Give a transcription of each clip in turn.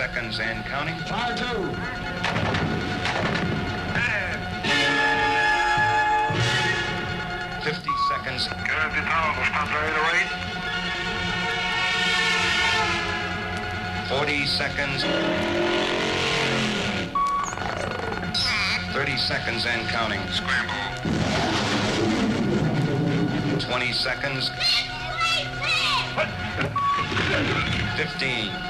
seconds and counting. Fire two. And 50 seconds. Curve the power will stop very the rate. 40 seconds. 30 seconds and counting. Scramble. 20 seconds. 15.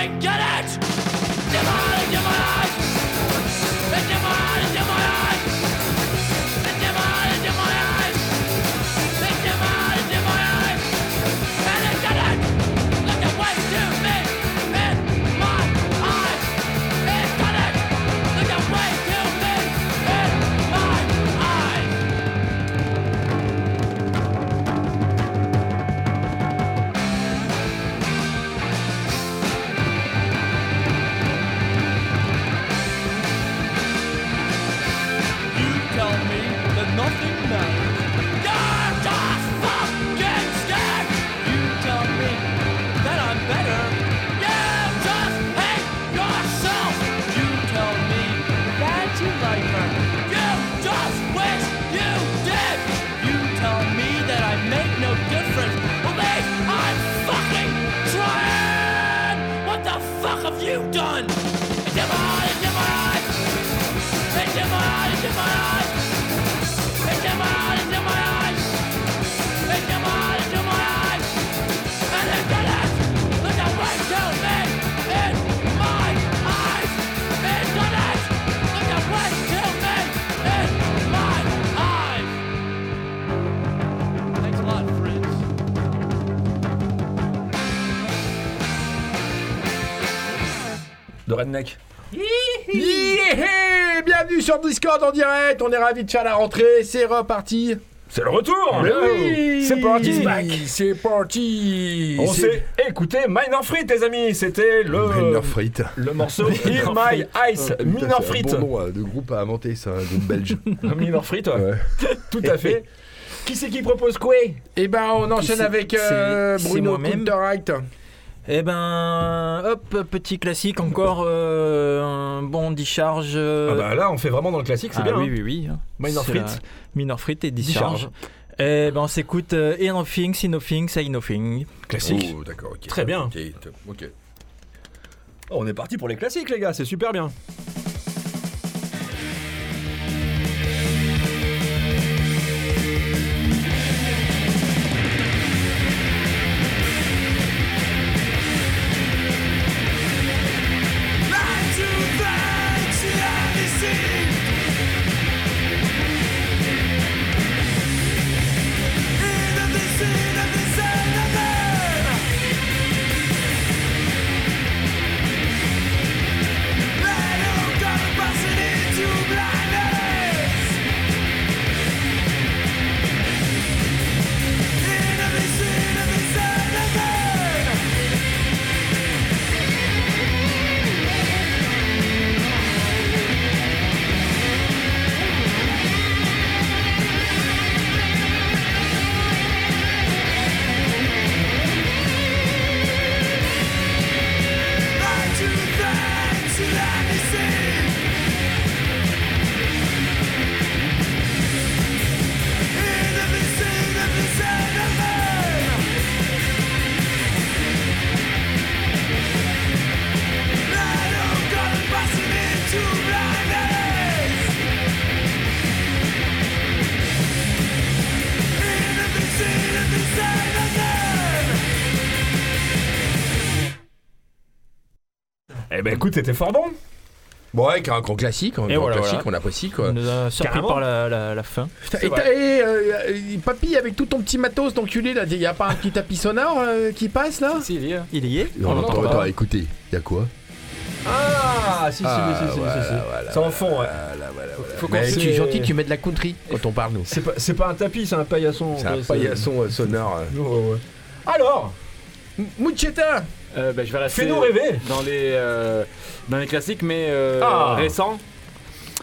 and Redneck. Bienvenue sur Discord en direct, on est ravis de faire la rentrée, c'est reparti C'est le retour C'est parti C'est parti On s'est écouté Minor Frit, les amis C'était le, Minor Frites. le morceau My Ice, Minor Frit. bon de groupe à inventer, ça, un groupe belge. Minor Frit, tout à fait. Qui c'est qui propose quoi Et ben, on enchaîne avec Bruno moi-même. Eh ben, hop, petit classique encore, euh, un bon discharge. euh, Ah bah là, on fait vraiment dans le classique, c'est ah bien. oui, hein. oui, oui. Minor Frit. Minor Frit et Discharge. discharge. Eh ben, on s'écoute euh, Hear Nothing, See Nothing, Say Nothing. Classique. Oh, d'accord, ok. Très bien. Ok, top, ok. Oh, on est parti pour les classiques, les gars, c'est super bien. Écoute, c'était fort bon. Bon, ouais, un grand classique, un Et grand voilà, classique, voilà. on apprécie quoi. On nous a surpris Carrément. par la, la, la fin. Et, t'as- et, euh, euh, papy, avec tout ton petit matos d'enculé là, y a pas un petit tapis sonore euh, qui passe là? Si, il y est. Il y est Non, On attends, l'entend attends, pas. écoutez, y a quoi? Ah, si, si, Ah, si, si, si, voilà, si, si. voilà, C'est en fond, ouais. Voilà, voilà, voilà. Faut qu'on Mais se- tu es gentil, tu mets de la country quand on parle nous. C'est pas, c'est pas un tapis, c'est un paillasson. C'est un paillasson euh, sonore. Ouais, ouais, ouais. Alors, Moucheta Euh, bah, je vais rester fais-nous rêver. dans les, euh, dans les classiques, mais euh, Ah. récents.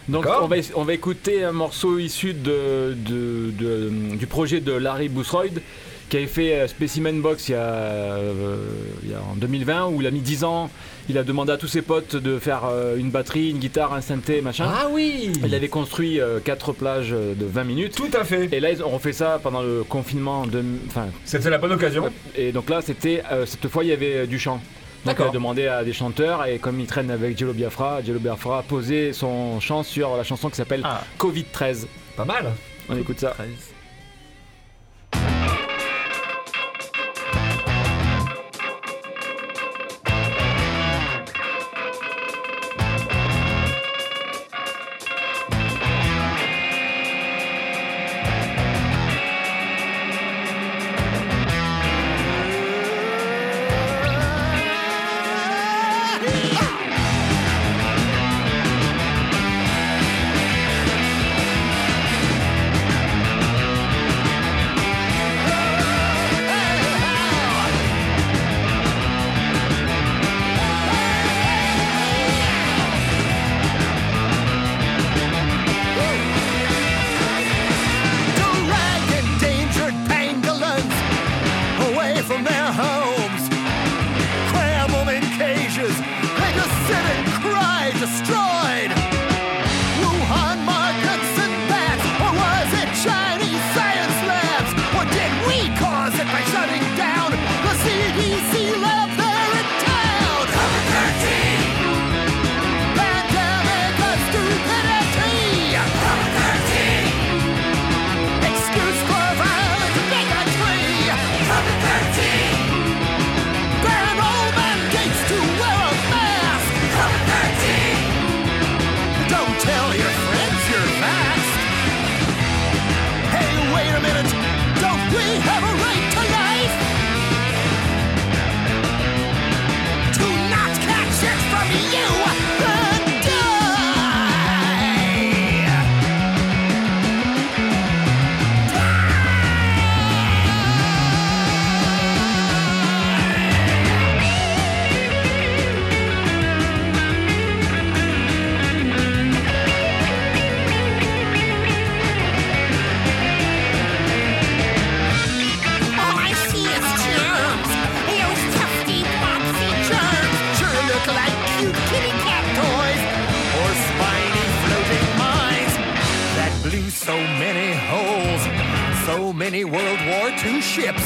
Donc D'accord. on va, on va écouter un morceau issu de, de- de- du projet de Larry Boothroyd qui avait fait euh, Specimen Box il y, a, euh, il y a en 2020 où il a mis 10 ans. Il a demandé à tous ses potes de faire euh, une batterie, une guitare, un synthé, machin. Ah oui Il avait construit euh, quatre plages euh, de 20 minutes. Tout à fait. Et là, ils ont refait ça pendant le confinement. De... Enfin, c'était la bonne occasion. Et donc là, c'était cette fois, il y avait du chant. Donc il a demandé à des chanteurs et comme il traîne avec Jello Biafra, Jello Biafra a posé son chant sur la chanson qui s'appelle. Ah. Covid-13. Pas mal. On écoute ça. So many World War II ships,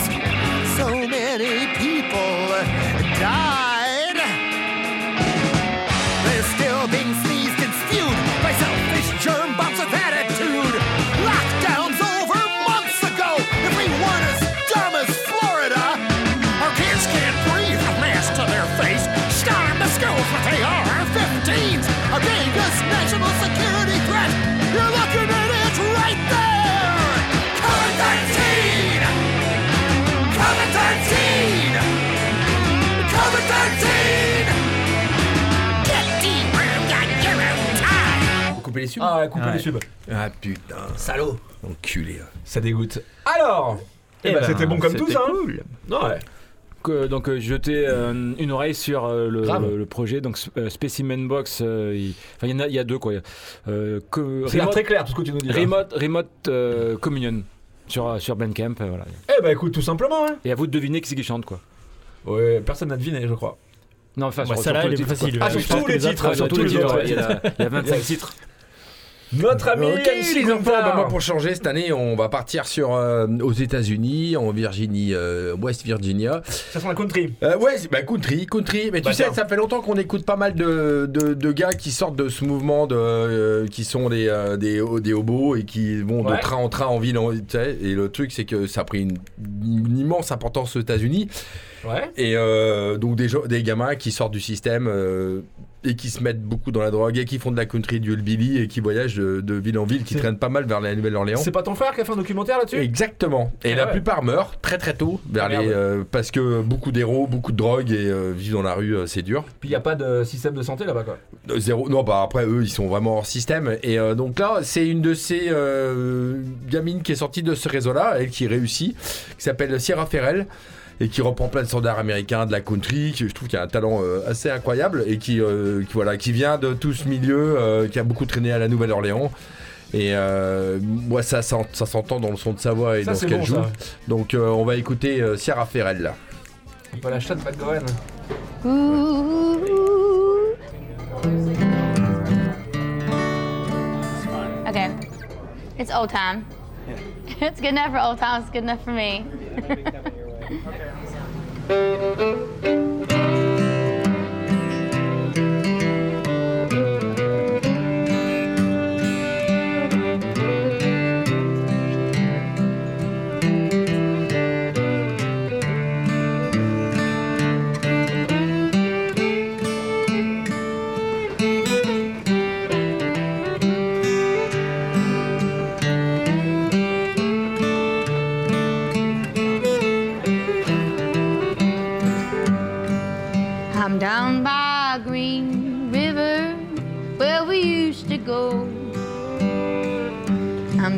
so many people died. They're still being sneezed and spewed by selfish germ bombs subs Ah, couper Ouais. les subs. Ah putain, Salaud. enculé. hein. Ça dégoûte. Alors Eh Eh ben, ben, c'était bon comme c'était tous, hein cool. Ouais. Que- donc euh, jeter euh, une oreille sur euh, le, Grave. le- le projet. Donc euh, Specimen Box, euh, il enfin, il y en a, il y a deux quoi. Euh, que- C'est l'air Remote, très clair tout ce que tu nous dis. là. Remote, Remote, euh, Communion sur sur Bandcamp. euh, voilà. Eh ben écoute, tout simplement. Hein. Et à vous de deviner qui c'est qui chante quoi. Ouais, personne n'a deviné, je crois. Non, enfin, Ouais, sur, sur tous les plus titres, facile. Ah, sur Je pense tous que les titres, autres, sur Sur tous les titres, ouais, il y a- il y a 25 Yes. titres. Notre ami Ok, MC les enfants, bah, moi pour changer cette année, on va partir sur euh, aux États-Unis, en Virginie, euh, West Virginia. Ça sent la country. Euh, ouais, bah country, country. Mais Bah, tu sais, tiens. ça fait longtemps qu'on écoute pas mal de, de, de gars qui sortent de ce mouvement, de, euh, qui sont des, euh, des, des hobos et qui vont Ouais. de train en train en ville. en- sais, et le truc, c'est que ça a pris une, une immense importance aux États-Unis. Ouais. Et donc des, des gamins qui sortent du système et qui se mettent beaucoup dans la drogue et qui font de la country, du hillbilly et qui voyagent de, de ville en ville, qui traînent pas mal vers la Nouvelle-Orléans. C'est pas ton frère qui a fait un documentaire là-dessus? Exactement. Et Ah la ouais. plupart meurent très très tôt vers Ah, les, euh, parce que beaucoup d'héros, beaucoup de drogue et euh, vivre dans la rue, euh, c'est dur. Puis il y a pas de système de santé là-bas quoi. Euh, Zéro. Non, bah après eux, ils sont vraiment hors système. Et donc là, c'est une de ces gamines qui est sortie de ce réseau-là, elle qui réussit, qui s'appelle Sierra Ferrell. Et qui reprend plein de standards américains, de la country, qui je trouve qu'il a un talent euh, assez incroyable et qui, euh, qui, voilà, qui vient de tout ce milieu, euh, qui a beaucoup traîné à la Nouvelle-Orléans. Et euh, moi, ça, s'en- ça s'entend dans le son de sa voix et Ça dans ce qu'elle bon joue. ça. Donc euh, on va écouter euh, Sierra Ferrell pas la chatte de McGowan. Okay. It's old time. It's good enough for old time. It's good enough for me. Thank you.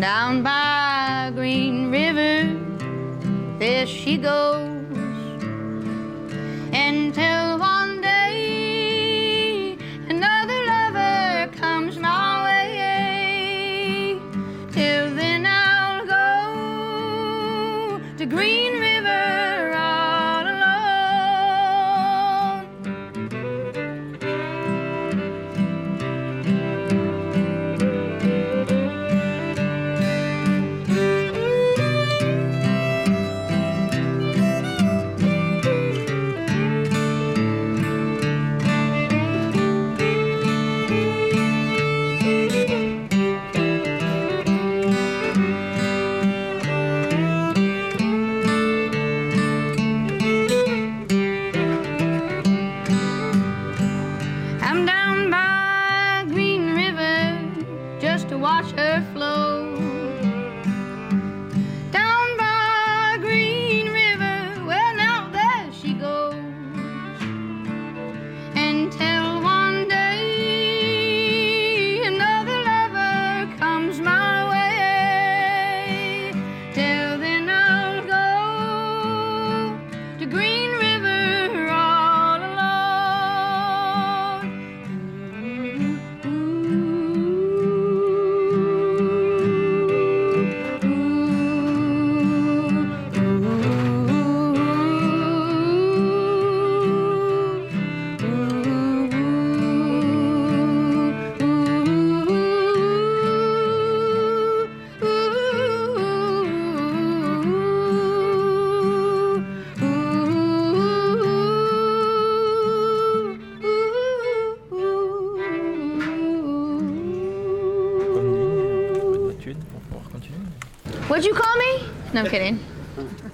Down by Green River, there she goes.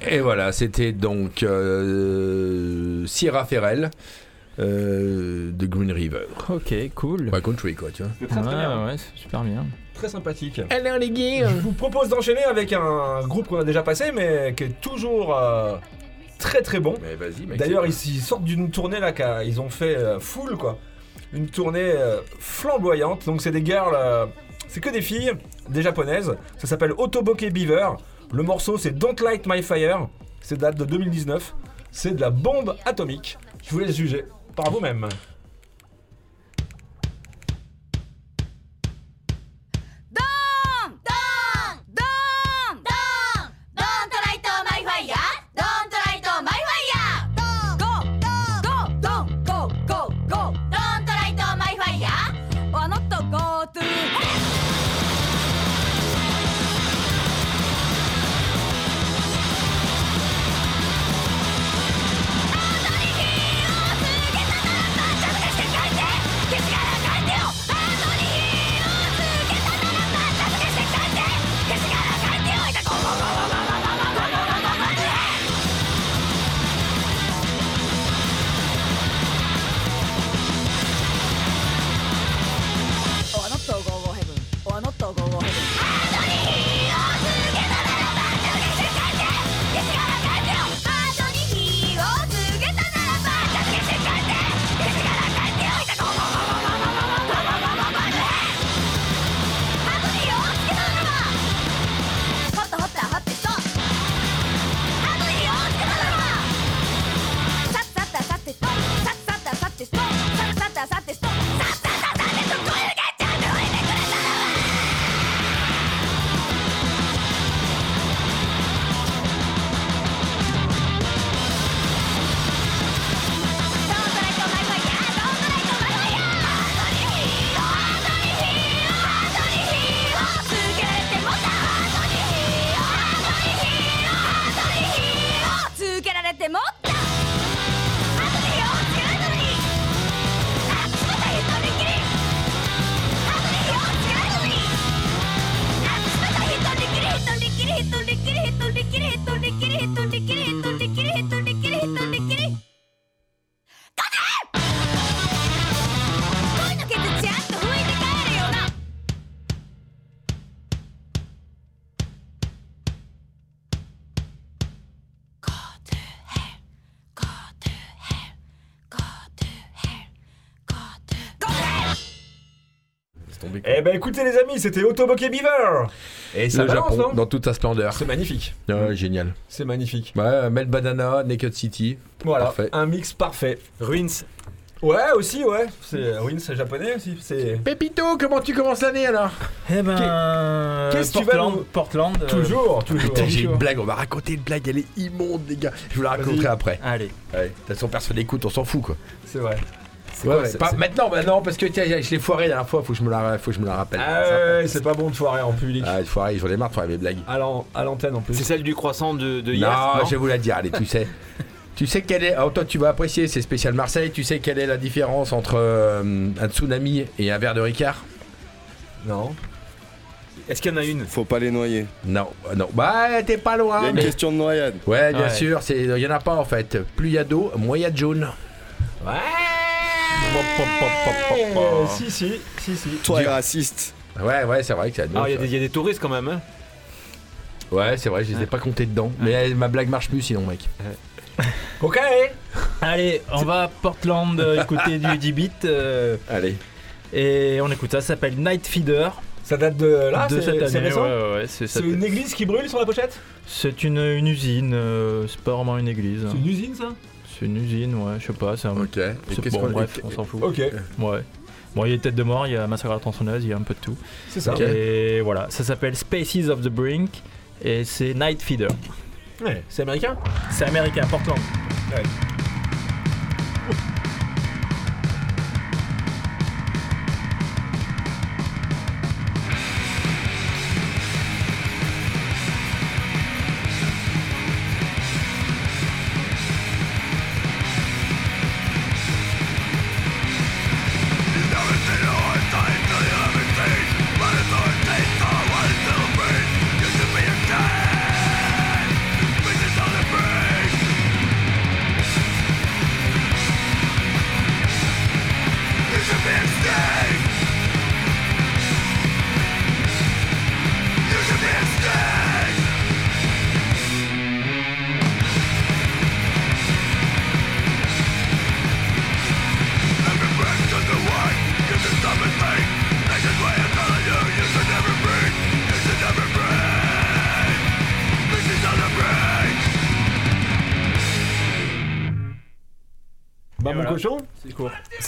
Et voilà, c'était donc euh, Sierra Ferrell euh, de Green River. Ok, cool. Country quoi, tu vois. C'est très très bien. Ouais, ouais, c'est super bien. Très sympathique. Alors les gars Je vous propose d'enchaîner avec un groupe qu'on a déjà passé mais qui est toujours euh, très très bon. Mais vas-y, mec. D'ailleurs, ils, sortent d'une tournée là, qu'a- ils ont fait euh, full quoi. Une tournée euh, flamboyante. Donc, c'est des girls, euh, c'est que des filles, des japonaises. Ça s'appelle Otoboke Beaver. Le morceau, c'est Don't Light My Fire. C'est date de 2019. C'est de la bombe atomique. Je vous laisse juger par vous-même. Écoutez les amis, c'était Otoboke Beaver Et ça Le balance, Japon, non dans toute sa splendeur. C'est magnifique, Ouais, génial. c'est magnifique. Ouais, Mel Banana, Naked City. Voilà, Parfait. un mix parfait. Ruins. Ouais, aussi, ouais. C'est Ruins, c'est japonais aussi. C'est Pépito, comment tu commences l'année alors Eh ben. Qu'est-ce que tu vas Portland, nous- Portland. euh, toujours, toujours. Putain, j'ai une blague, on va raconter une blague, elle est immonde, les gars. Je vous la raconterai Vas-y. après. Allez. Ouais, de toute façon, personne n'écoute, on s'en fout quoi. C'est vrai. C'est Ouais, quoi, ouais, c'est- pas- c'est- maintenant, bah non, parce que tiens, je l'ai foiré la dernière fois, faut que je me la, faut que je me la rappelle. Ah ouais, c'est pas bon de foirer en public. Ah, foiré, j'en ai marre de foirer mes blagues. À l'an- à l'antenne en plus. C'est celle du croissant de, de hier. non, non je vais vous la dire, allez, tu sais. Tu sais quelle est. Oh, toi, tu vas apprécier, c'est spécial Marseille. Tu sais quelle est la différence entre euh, un tsunami et un verre de Ricard? Non. Est-ce qu'il y en a une? Faut pas les noyer. Non, non. Bah, t'es pas loin. Il y a une mais- question de noyade. Ouais, bien Ouais. sûr, c'est il y en a pas en fait. Plus il y a d'eau, moins il y a de jaune. Ouais. Si, si, si, si. Toi, raciste. Ouais, ouais, c'est vrai que ça. Ah, il y, a des- il y a des touristes quand même. Hein. Ouais, c'est vrai, je les ai pas comptés dedans. Mais euh, ma blague marche plus sinon, mec. Ok. Allez, on va à Portland euh, écouter du 10 bits. euh, Allez. et on écoute ça, ça s'appelle Night Feeder. Ça date de là, de c'est cette c'est année. récent ouais, ouais, ouais, c'est une église qui brûle sur la pochette? C'est une, une usine, euh, c'est pas vraiment une église. hein. C'est une usine ça? C'est une usine, ouais, je sais pas. C'est un... Ok. Et c'est- qu'est-ce bon, qu'on- bref, on s'en fout. Ok, Ouais. Bon, il y a tête de mort, il y a massacre à la tronçonneuse, il y a un peu de tout. c'est ça. Et voilà, ça s'appelle Spaces of the Brink et c'est Night Feeder. Ouais, c'est américain? C'est américain, Portland. Bah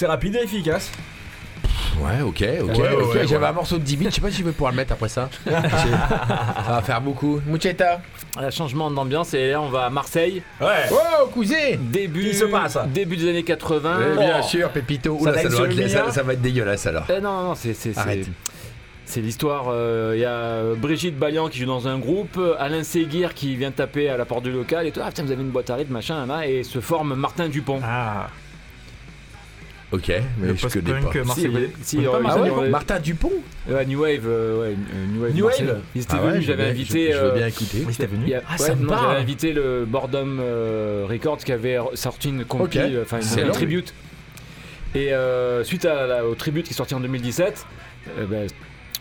c'est rapide et efficace. Ouais, ok, ok. Ouais, ok, ouais, J'avais un morceau de 10 bits, je sais pas si je vais pouvoir le mettre après ça. ça va faire beaucoup. Mucheta. Un changement d'ambiance et là on va à Marseille. Ouais. Oh, cousin Début, Qui se passe début des années 80. Eh Bien Oh. sûr, Pépito. Ça Oula, va ça, doit être- va être dégueulasse alors. Eh non, non, non, c'est Arrête. c'est- l'histoire. euh, Il y a Brigitte Ballian qui joue dans un groupe, Alain Séguir qui vient taper à la porte du local et tout. Ah putain, vous avez une boîte à rythme, machin, là, et se forme Martin Dupont. Ah. Ok, mais Le je connais pas. marseillais. Si, euh, connaissez pas Ah Martin ouais, Dupont Martin Dupont Ouais, New Wave, euh, ouais, euh, New Wave. New. Wave Ils étaient Ah ouais, venus, j'avais invité. Je, je veux euh, bien écouter. il venu a- Ah, ouais, ça me j'avais invité le Boredom euh, Records qui avait sorti une compil, Ok. enfin une, C'est un long, tribute. Et euh, suite à la- au tribute qui est sorti en 2017, euh, ben,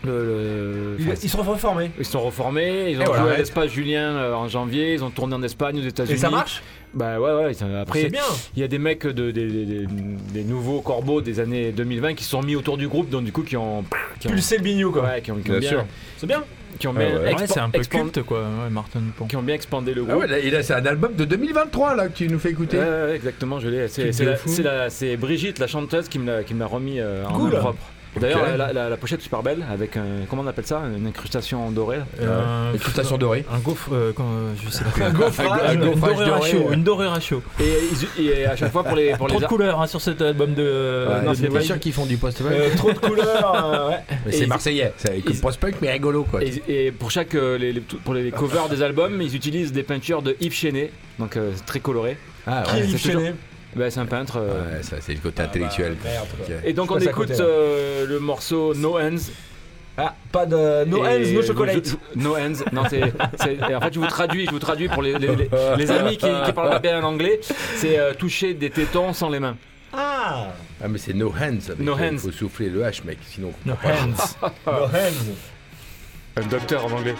le, le- Ils, enfin, ils sont reformés. ils se sont reformés, ils ont Et joué voilà. à l'espace Julien euh, en janvier, ils ont tourné en Espagne, aux États-Unis. Et ça marche? Bah ouais, ouais. Après, C'est bien. il y a des mecs, de, des, des- des- des nouveaux corbeaux des années 2020 qui se sont mis autour du groupe, donc du coup qui ont. Qui ont Pulser le bignou quoi. ouais, qui ont, qui ont Bien bien, sûr. C'est bien. qui ont Ah bien ouais. c'est un peu culte quoi, ouais, Martin Dupont. qui ont bien expandé le Ah groupe. ouais, là, c'est un album de 2023 là que tu nous fais écouter. Ouais, ouais, exactement, je l'ai. C'est Brigitte, la chanteuse, qui me l'a qui me l'a remis euh, en Cool. main propre. D'ailleurs, la, la- la pochette super belle, avec un. Comment on appelle ça Une incrustation dorée. là. Euh, Incrustation dorée. Un gaufre, euh, euh, je sais pas. Un gaufrage. Un Une gaufrage dorure à doré, chaud, ouais. une à chaud. Et, et à chaque fois pour les pour Trop les de couleurs hein, sur cet album de. Ouais, de c'est pas sûr qu'ils font du post-punk. Euh, trop de couleurs. euh, ouais. c'est marseillais. C'est post-punk mais rigolo quoi. Et, et pour chaque euh, les, les- pour les covers des albums, ils utilisent des peintures de Yves Chenet, donc euh, très coloré. Ah Qui ouais. est Yves Chenet? Bah, c'est un peintre. euh, Ouais, ça c'est le côté intellectuel. bah, merde, quoi. Ok. Et donc on écoute côté, là. euh, le morceau No Hands. Ah, pas de. No Et hands, no chocolate. je- no hands. Non, c'est. c'est- et En fait, je vous traduis, je vous traduis pour les, les- les- les amis qui, qui parlent pas bien anglais. C'est euh, toucher des tétons sans les mains. Ah Ah mais c'est no hands. avec- No Il hands. faut souffler le H mec, sinon. on No hands. No hands. Un docteur en anglais.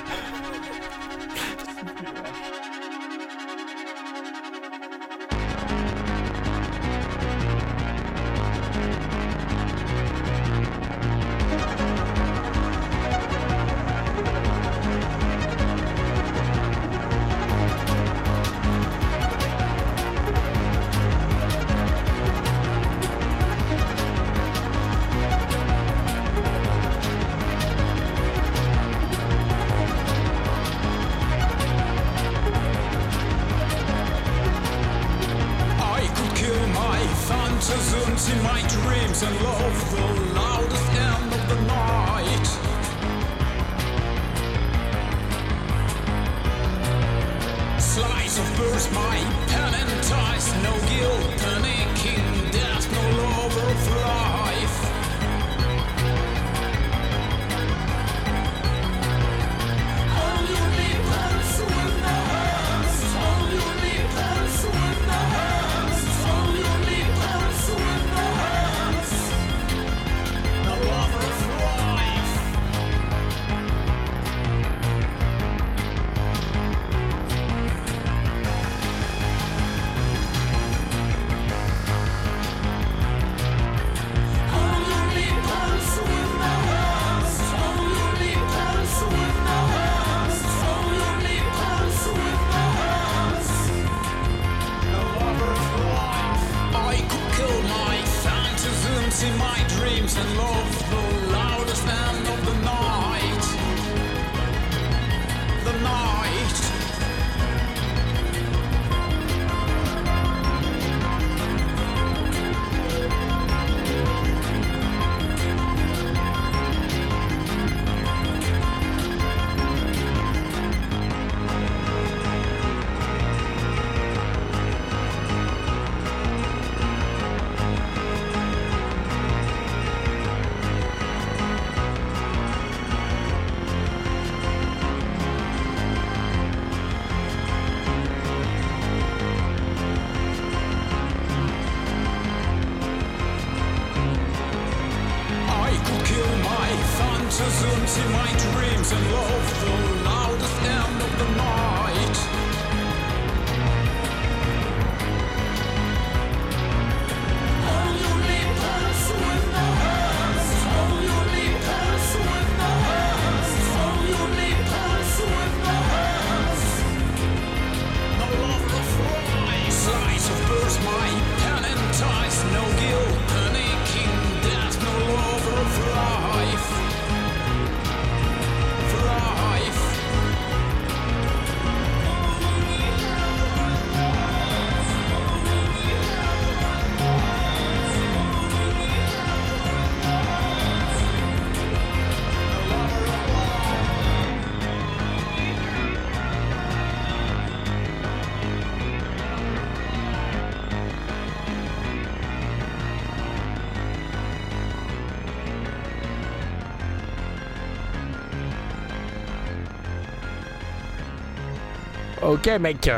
Ok, mec.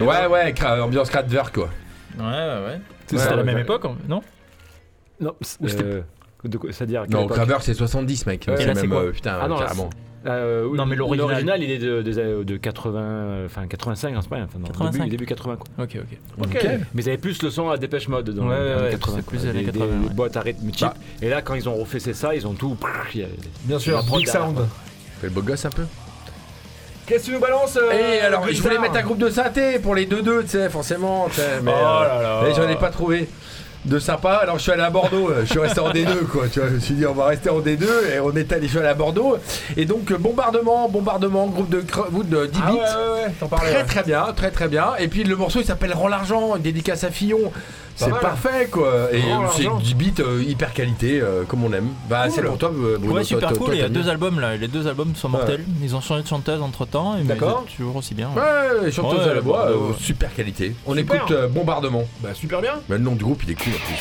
Ouais, ouais, cra- ambiance Kraftwerk quoi. Ouais, ouais, ouais. C'est C'était ça, la même ouais. époque, non? Non, euh, de quoi- c'est-à-dire. à Non, Kraftwerk c'est 70, mec. Ouais, c'est c'est même, quoi euh, putain, Ah non, carrément. Euh, Non, mais l'original. il est de, de, de 80, euh, enfin 85 en ce moment, enfin, non, 85. Début, début 80 quoi. Ok, ok. Ok. Mais ils avaient plus le son à Dépêche Mode dans Ouais, les ouais, années ouais, 80. c'est plus quoi. années Des- 80, Des ouais. boîtes à rythme cheap. Bah. Et là, quand ils ont refait ça, ils ont tout. Bien sûr, Big Sound. Fais le beau gosse un peu. Qu'est-ce que tu nous balances euh, Et alors, je voulais mettre un groupe de synthé pour les 2-2, tu sais, forcément. Mais, Oh euh, là là. mais j'en ai pas trouvé de sympa. Alors, je suis allé à Bordeaux. euh, Je suis resté en D2, quoi. Tu vois, je me suis dit, on va rester en D2. Et on est allé, je suis allé à Bordeaux. Et donc, bombardement, bombardement, groupe de, vous, de 10 Ah bits. ouais, ouais, parlais. Très très bien, très très bien. Et puis le morceau il s'appelle Rends l'argent, une dédicace à Fillon. C'est parfait quoi. Et euh, c'est. 10 bits euh, hyper qualité euh, comme on aime. Bah Cool. c'est pour toi euh, Bruno. Ouais, super toi- cool. toi, Il y a deux albums là. Les deux albums sont mortels. Ils ont changé de chanteuse entre temps. D'accord. toujours aussi bien. Ouais, ouais, chanteuse Ouais, à la voix, euh, super qualité. On Super. écoute euh, Bombardement. Bah super bien. Mais le nom du groupe il est cool en plus.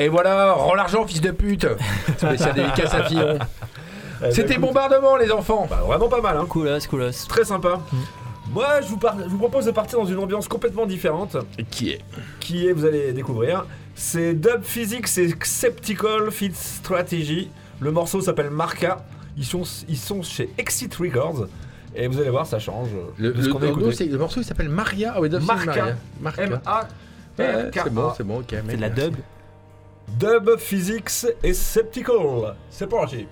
Et voilà, rends l'argent, fils de pute Spécial dédicace à Fillon. C'était bombardement, les enfants Bah, vraiment pas mal, hein. Coolos, coolos. Très sympa. Moi, je vous, par- je vous propose de partir dans une ambiance complètement différente. Qui est Qui est, vous allez découvrir. C'est Dub Physics et Sceptical Fit Strategy. Le morceau s'appelle Marca. Ils sont, ils sont chez Exit Records. Et vous allez voir, ça change le, de ce le- qu'on a le- écouté. c'est- le morceau il s'appelle Maria. Ah c'est Marca. Maria. Marca. M-A. C'est bon, c'est bon, ok. C'est de la dub. Dub Physics et Sceptical. C'est parti.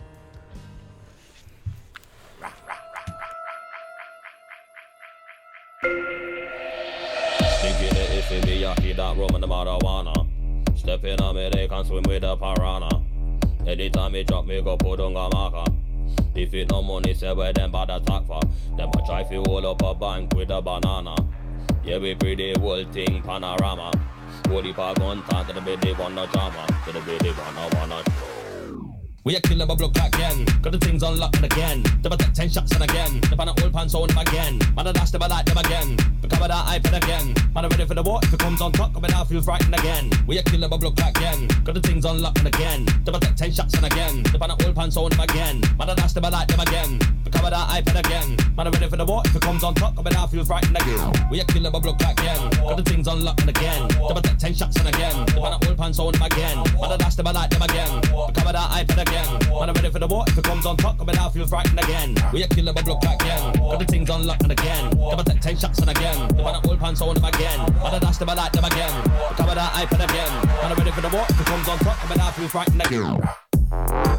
That and the marijuana. On me, they can swim with piranha. Anytime me drop me, go put on a marker. If it no money, say where them bad attack for. Them a try fi up a bank with a banana. Yeah, we pretty whole thing panorama. Holy Pagon, Tata the Bede, Wana Chama, the Bede, Wana Wana Show we a killer bubble clock again. Got the things unlocked again. Double take ten shots and again. The pan old pants on again. Man, I dash I like them again. Become that iPad again. Man, I'm ready for the war. If it comes on top, coming out, feels frightened again. We a killer bubble clock again. Got the things unlocked again. Double take ten shots and again. The pan old pants on again. Man, I dash I like them again. Become that iPad again. Man, I'm ready for the war. If it comes on top, coming out, feels frightened again. We a killer bubble clock again. Got the things unlocked again. Double take ten shots and again. The pan old pants on again. Man, I dash I like them again. Become that iPad again. Man, I'm ready for the war. If it comes on top, coming out, feels frightened again. We a killer bubble clock again. Got the things unlocked again. Double take ten shots and again. The pan old pants on them again. Man, I dash them, I like them again. Become that iPad again. Man, I'm ready for the war. If it comes on top, coming out, feels frightened again.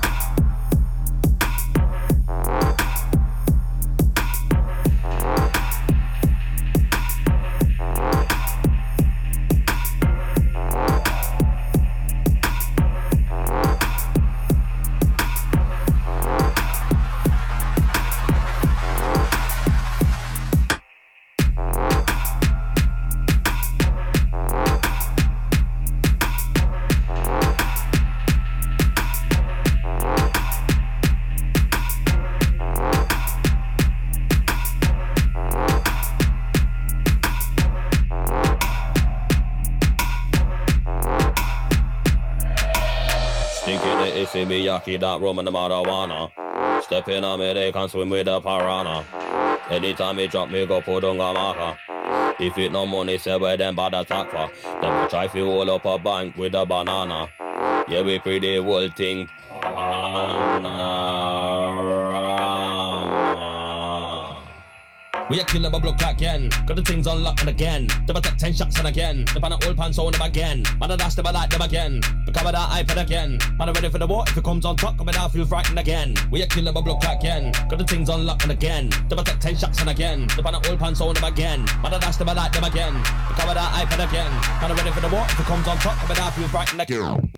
That rum and the marijuana. Stepping on me, they can swim with the piranha. Anytime me drop me, go put on a marker. If it no money, say where them bad attack for. Them a try fi hold up a bank with a banana. Yeah, we pretty whole thing. panorama. We a killer bubble clock again. Got the things unlocked again. Double take ten shots and again. The pan old pants on them again. Man, I dash them, I like them again. Become that iPad again. Man, I'm ready for the war. If it comes on top, coming out, feel frightened again. We a killer bubble clock again. Got the things unlocked again. Double take ten shots and again. The pan old pants on them again. Man, I dash them, I like them again. Become that iPad again. Man, I'm ready for the war. If it comes on top, coming out, feel frightened again.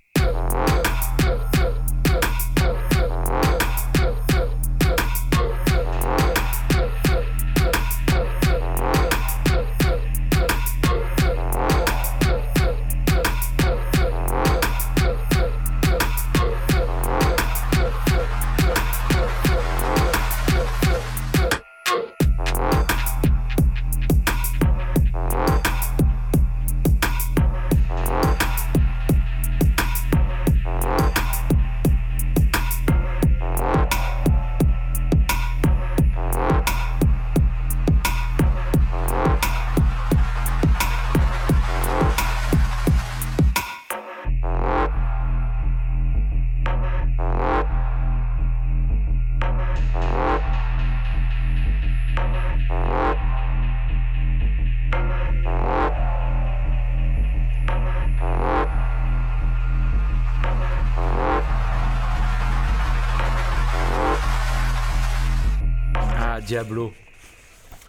Diablo.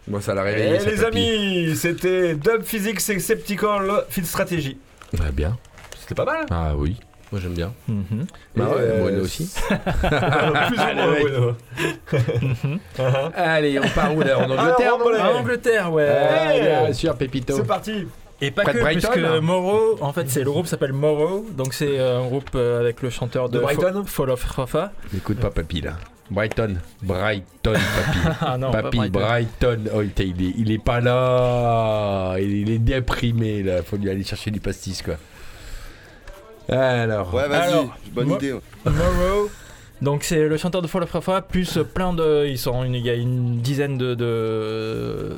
Moi, ça l'a Et réveillé. ça, les papy. amis, c'était Dub Physics et Sceptical Fit Strategy. Ouais, bien. C'était pas mal Ah oui, moi j'aime bien. Mhm. Bah Et, ouais, euh, aussi. Plus ou moins. Bruno. Allez, on part où là? En Angleterre Ah, Angleterre. En Angleterre, ouais. Ah, Ouais. bien sûr, Pépito. C'est parti. Et pas Près de que, Brighton, puisque hein. Morrow, en fait, c'est le groupe s'appelle Morrow, donc c'est euh, un groupe euh, avec le chanteur de, De Brighton Fa- Fall of Rafa. N'écoute pas Papy là. Brighton, Brighton, Papy. Ah non, pas Papy, Brighton. Brighton. Oh, il, est, il est pas là. Il, il est déprimé là. Faut lui aller chercher du pastis quoi. Alors. Ouais, vas-y, bonne moi- idée. Morrow. Donc c'est le chanteur de Fall of Rafa plus plein de ils sont une, il y a une dizaine de de,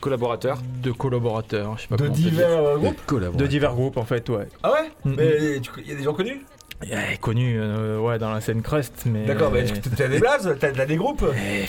Collaborateur. de collaborateurs, je sais pas De divers euh, groupes collaborateurs. de divers groupes en fait, ouais. Ah ouais? Mm, Mais il y a des gens connus? Ouais, connu euh, ouais dans la scène crust mais D'accord, mais tu- t'as des blazes T'as t'as des groupes? Eh,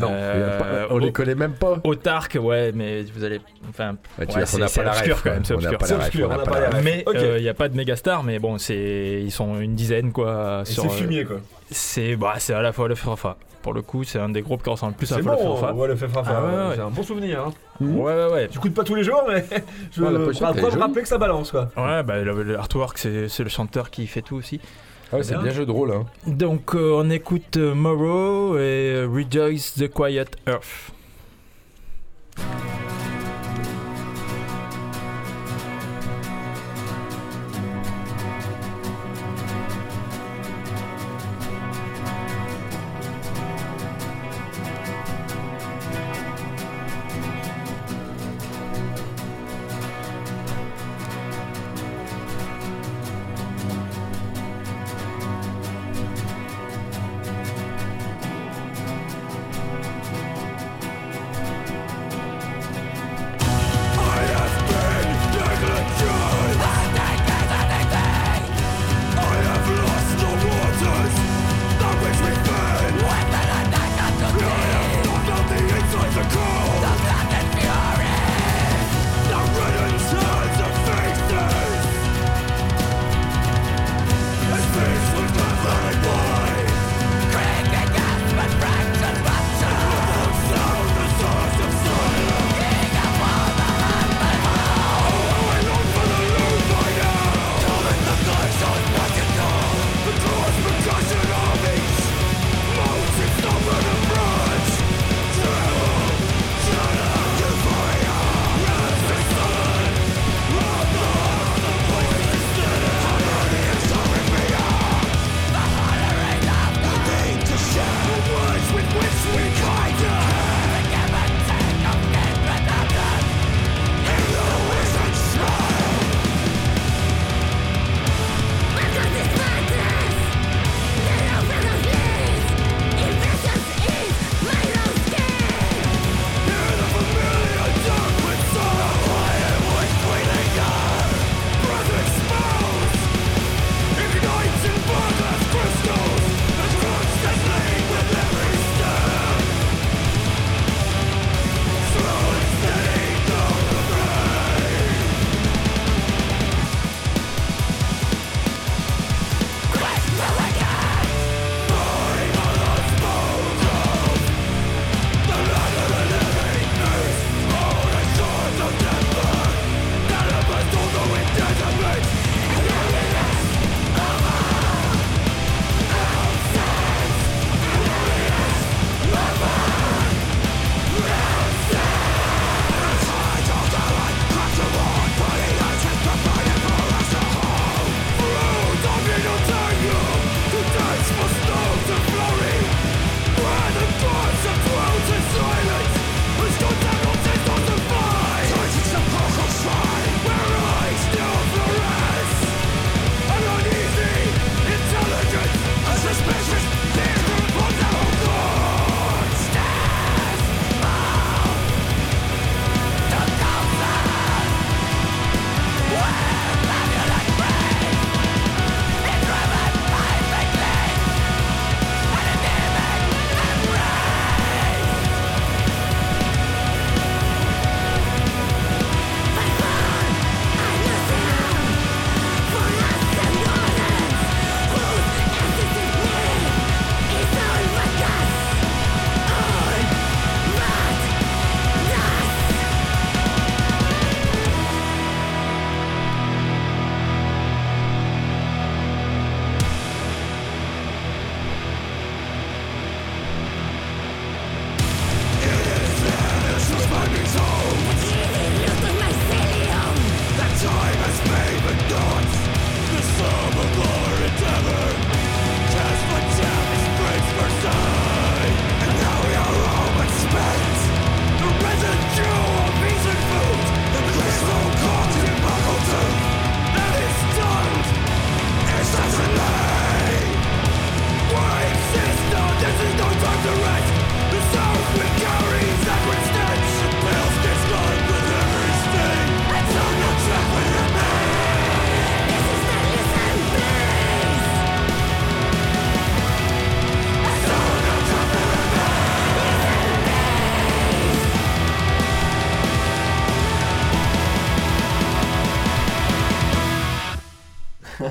Non, pas- euh, on les connaît même pas. Autarque, ouais, mais vous allez. Enfin, Ouais, ouais, c'est obscur ref, quand même, c'est obscur. obscur, on n'a on n'a pas pas la les ref. Mais Ok. il n'y a pas de méga star, mais bon, c'est ils sont une dizaine quoi. Sur, c'est euh, fumier quoi. C'est bah, c'est à la fois le Frafa. Pour le coup, c'est un des groupes qui ressemble plus à bon, Rafa. ouais, le fait Ah ouais, ouais. C'est un bon souvenir. Hein. Ouais, ouais, ouais. Tu coûtes pas tous les jours, mais je Ouais, me rappeler que ça balance quoi. Ouais, bah, le, le artwork, c'est c'est le chanteur qui fait tout aussi. Ah ouais, c'est Bien. bien jeu de rôle. Hein. Donc, euh, on écoute euh, Morrow et euh, Rejoice the Quiet Earth.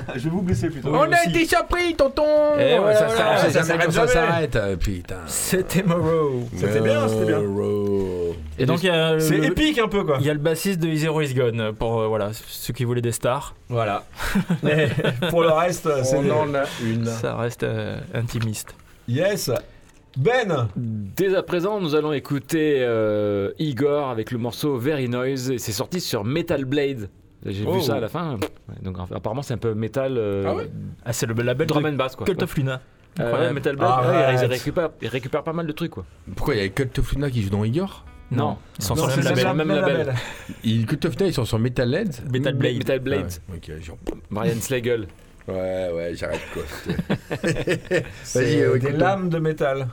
Je vais vous blesser plutôt. On a été surpris, tonton Et voilà, Ça voilà, s'arrête ça jamais s'arrête quand ça jamais. s'arrête. Euh, Putain. C'était Morrow. C'était bien, c'était bien. Morrow. Et donc il y a C'est épique un peu quoi. Il y a le bassiste de Zero Is Gone pour euh, voilà ceux qui voulaient des stars. Voilà. Mais pour le reste, c'est. On en a une. Ça reste euh, intimiste. Yes. Ben. Dès à présent, nous allons écouter euh, Igor avec le morceau Very Noise. Et c'est sorti sur Metal Blade. J'ai Oh. vu ça à la fin. Ouais, donc apparemment, c'est un peu métal. euh, Ah ouais Ah c'est le label drum and bass quoi. Cult of Luna. Euh, Metal Blade, Arrête. ouais, ils, récupèrent, ils récupèrent pas mal de trucs quoi. Pourquoi il y a Cult of Luna qui joue dans Igor? Non, ils sont Non, sur le même label. même label. Il Cult of Luna, ils sont sur Metal Head Metal Blade. Metal Blade. Ah ouais, ok, genre- Brian Slagle. Ouais, ouais, j'arrête quoi. C'est Vas-y, euh, des lames de métal.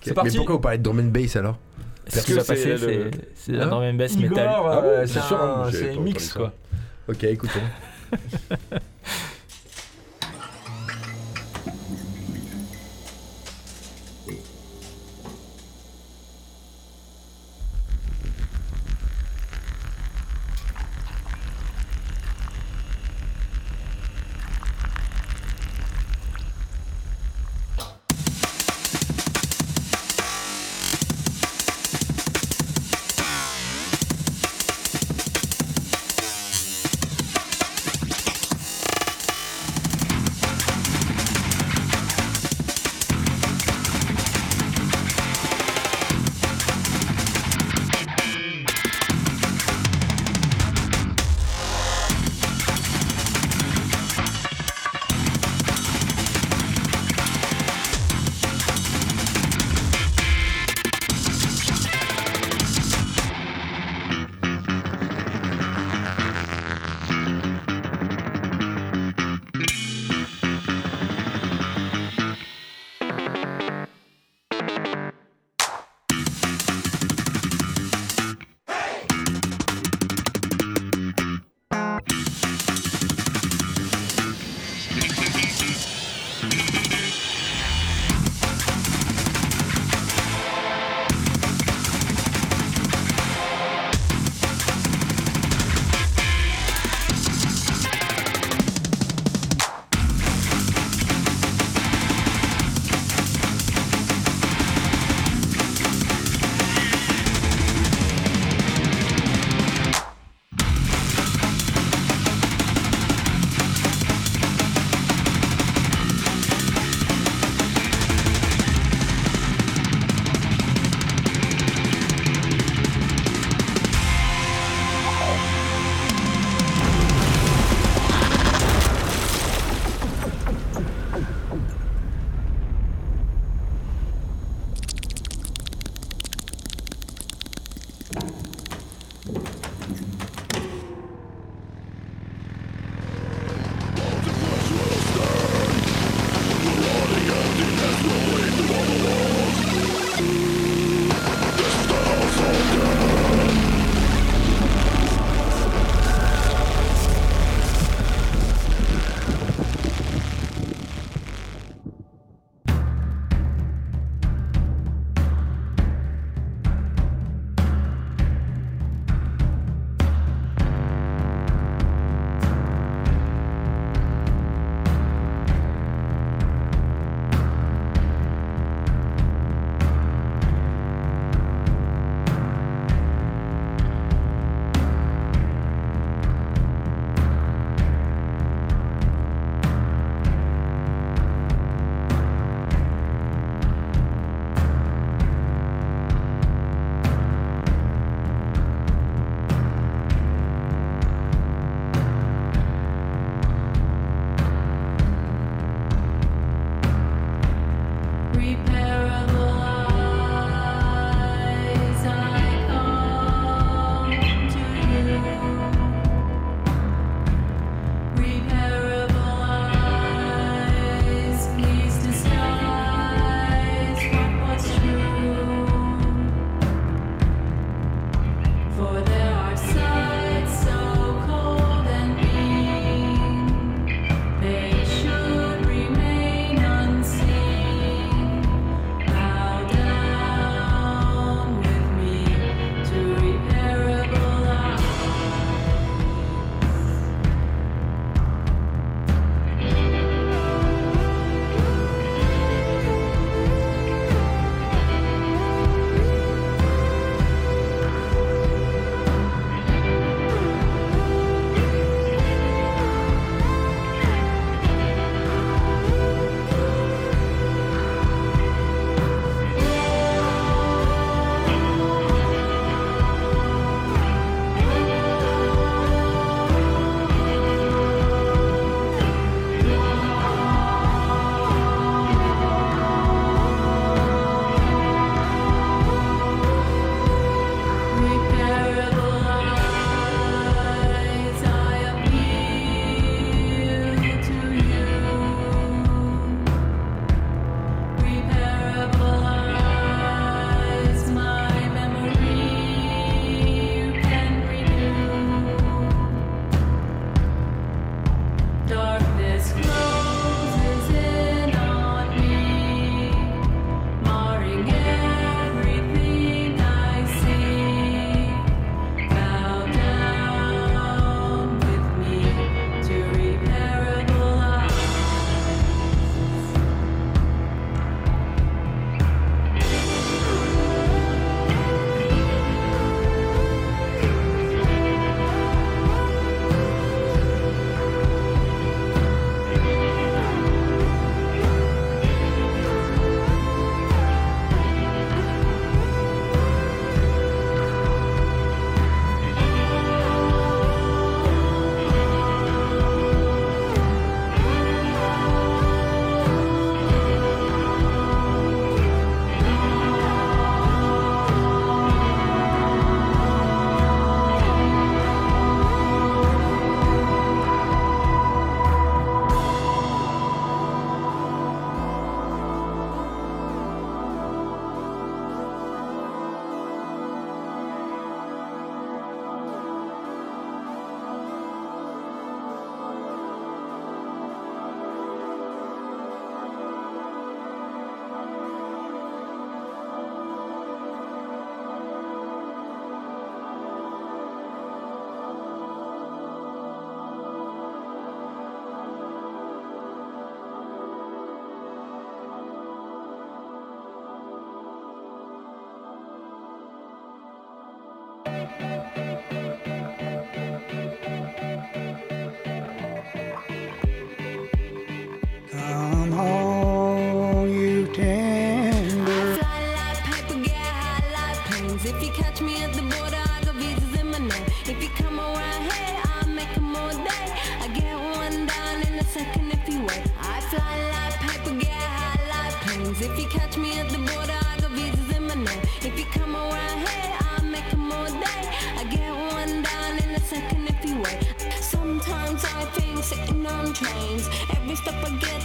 C'est Mais parti. pourquoi vous parlez de drum and bass alors? Que c'est le- la Hein drum and bass Igor, metal. euh, Ah bon, c'est sûr, c'est mix quoi. Ok, écoutons. basta pag get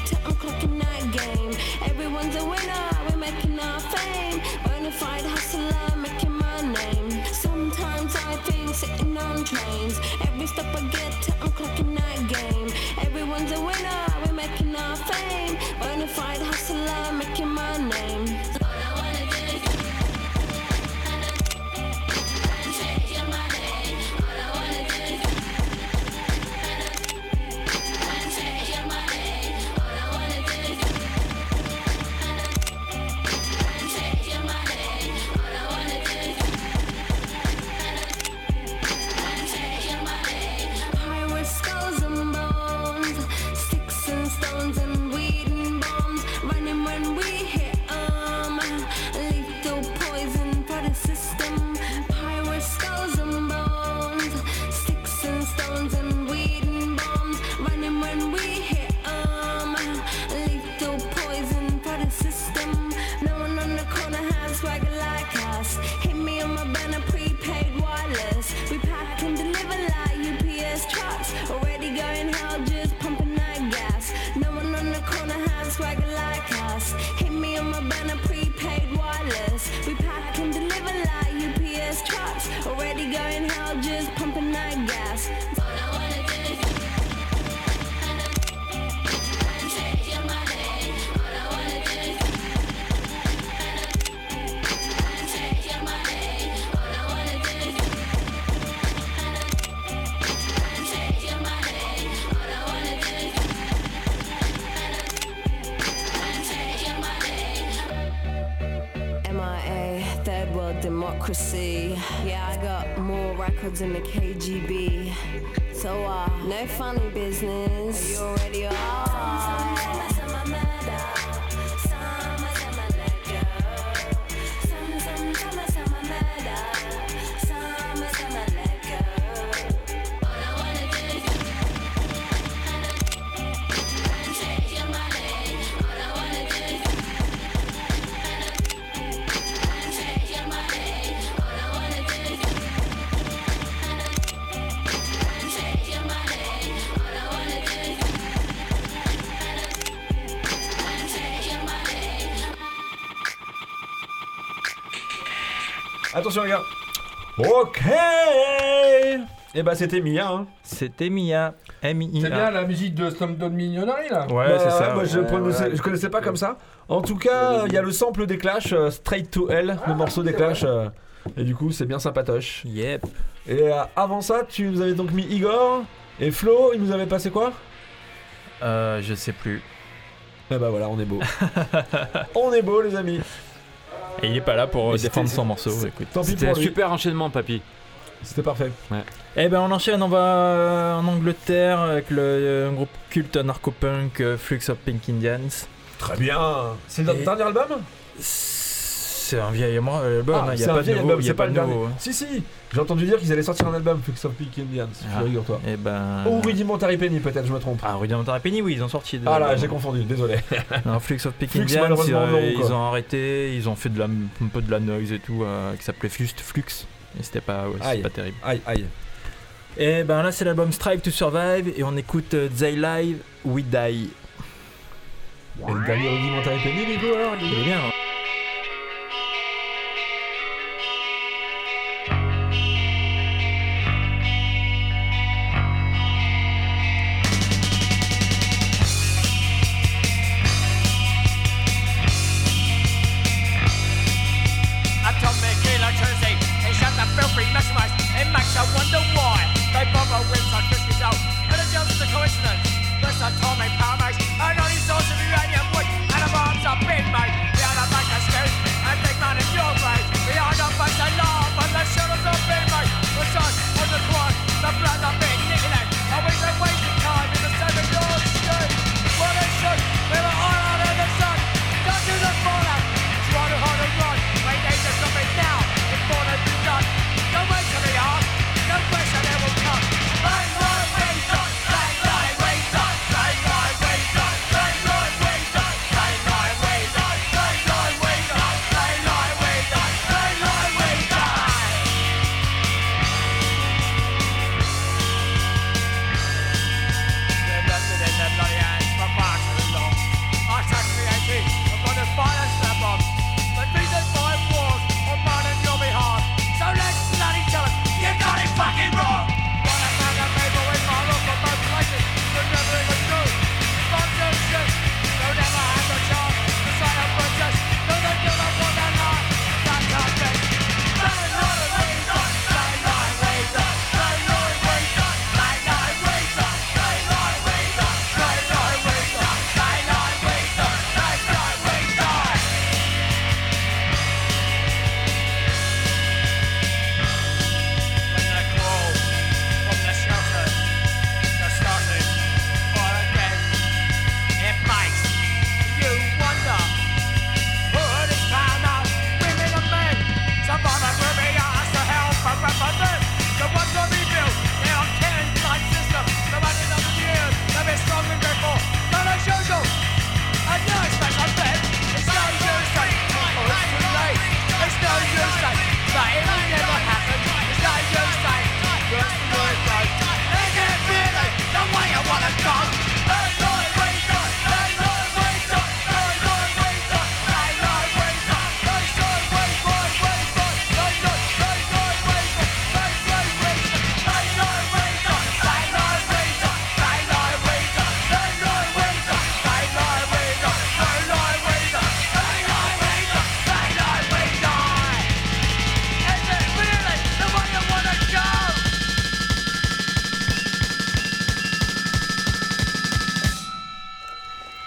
see. Yeah, I got more records than the KGB. So, uh, no funny business. Are you already are. attention. Ok. Et bah c'était Mia. Hein. C'était Mia. C'est bien la musique de Slumdog Millionary là. Ouais, bah, c'est ça. Moi, je, connaissais pas comme ça. En tout cas, il y a le sample des Clash, euh, Straight to Hell, le ah, morceau des Clash. Euh, et du coup, c'est bien sympatoche. Yep. Et euh, avant ça, tu nous avais donc mis Igor et Flo, il nous avait passé quoi? Euh, je sais plus. Et bah voilà, on est beau. on est beau les amis. Et il est pas là pour euh, défendre son morceau. Écoute. Tant pis C'était un lui. super enchaînement, papy. C'était parfait. Eh ben on enchaîne, on va euh, en Angleterre avec le euh, groupe culte narco-punk Flux of Pink Indians. Très bien. C'est notre Et- dernier album? C'est un vieil album, Ah, il n'y c'est a un pas de vieil nouveau. album, y a c'est pas le nouveau. dernier. Si, si. J'ai entendu dire qu'ils allaient sortir un album, Flux of Pink Indians. Ah. Figure-toi. Eh ben. Ou Rudimentary Penny, peut-être, je me trompe. Ah, Rudimentary Penny, oui, ils ont sorti. de- Ah là, j'ai confondu, désolé. Non, Flux of Pink Flux, Indians, ils, non, ils quoi. ont arrêté, ils ont fait de la, un peu de la noise et tout, euh, qui s'appelait juste Flux. Et c'était pas, ouais, pas terrible. Aïe, aïe. Et ben là, c'est l'album Strive to Survive et on écoute euh, They Live, We Die. Et le dernier Rudimentary Penny, coup, alors Il est bien. hein.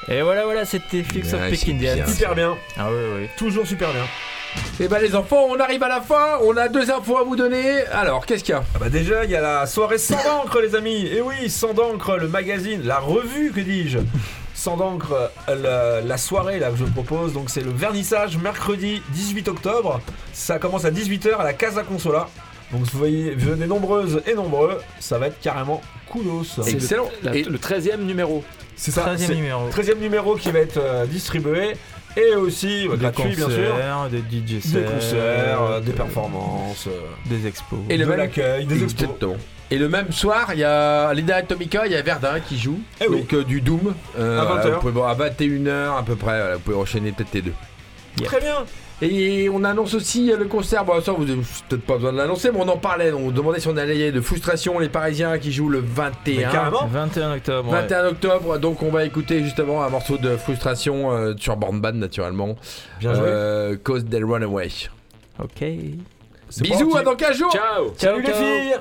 Et voilà, voilà, c'était Flux of Ouais, Pink c'est Indians. bien. Super bien. Ah ouais, ouais. Toujours super bien. Et bah les enfants, on arrive à la fin, on a deux infos à vous donner. Alors, qu'est-ce qu'il y a? Ah bah déjà, il y a la soirée sans d'encre, les amis. Et oui, sans d'encre, le magazine, la revue, que dis-je Sans d'encre, la, la soirée là que je propose, donc c'est le vernissage mercredi 18 octobre. Ça commence à 18h à la Casa Consola. Donc vous voyez, venez nombreuses et nombreux, ça va être carrément coolos. Excellent. La- Et- le 13 e numéro. C'est ça, 13e c'est numéro. 13e numéro qui va être euh, distribué. Et aussi euh, Des gratuit, bien sûr. concerts, des DJ Des concerts, euh, des de- performances, euh, des expos. Et le de l'accueil, des expos. Exactement. Et le même soir, il y a Leda Atomica, il y a Verdun qui joue. Eh oui. donc euh, du Doom. Euh, À 20 voilà, heures. vous pouvez voir à 21h à peu près. voilà, vous pouvez enchaîner peut-être les deux. Très bien. Et on annonce aussi le concert, bon ça vous avez peut-être pas besoin de l'annoncer, mais on en parlait, on demandait si on allait de Frustration, les Parisiens qui jouent le 21. Mais carrément. 21 octobre. ouais. 21 octobre, donc on va écouter justement un morceau de Frustration euh, sur Born Band naturellement. Bien joué. Euh, Cause Del Runaway. Ok. Bisous, à dans 15 jours Ciao Ciao, Salut les ciao. filles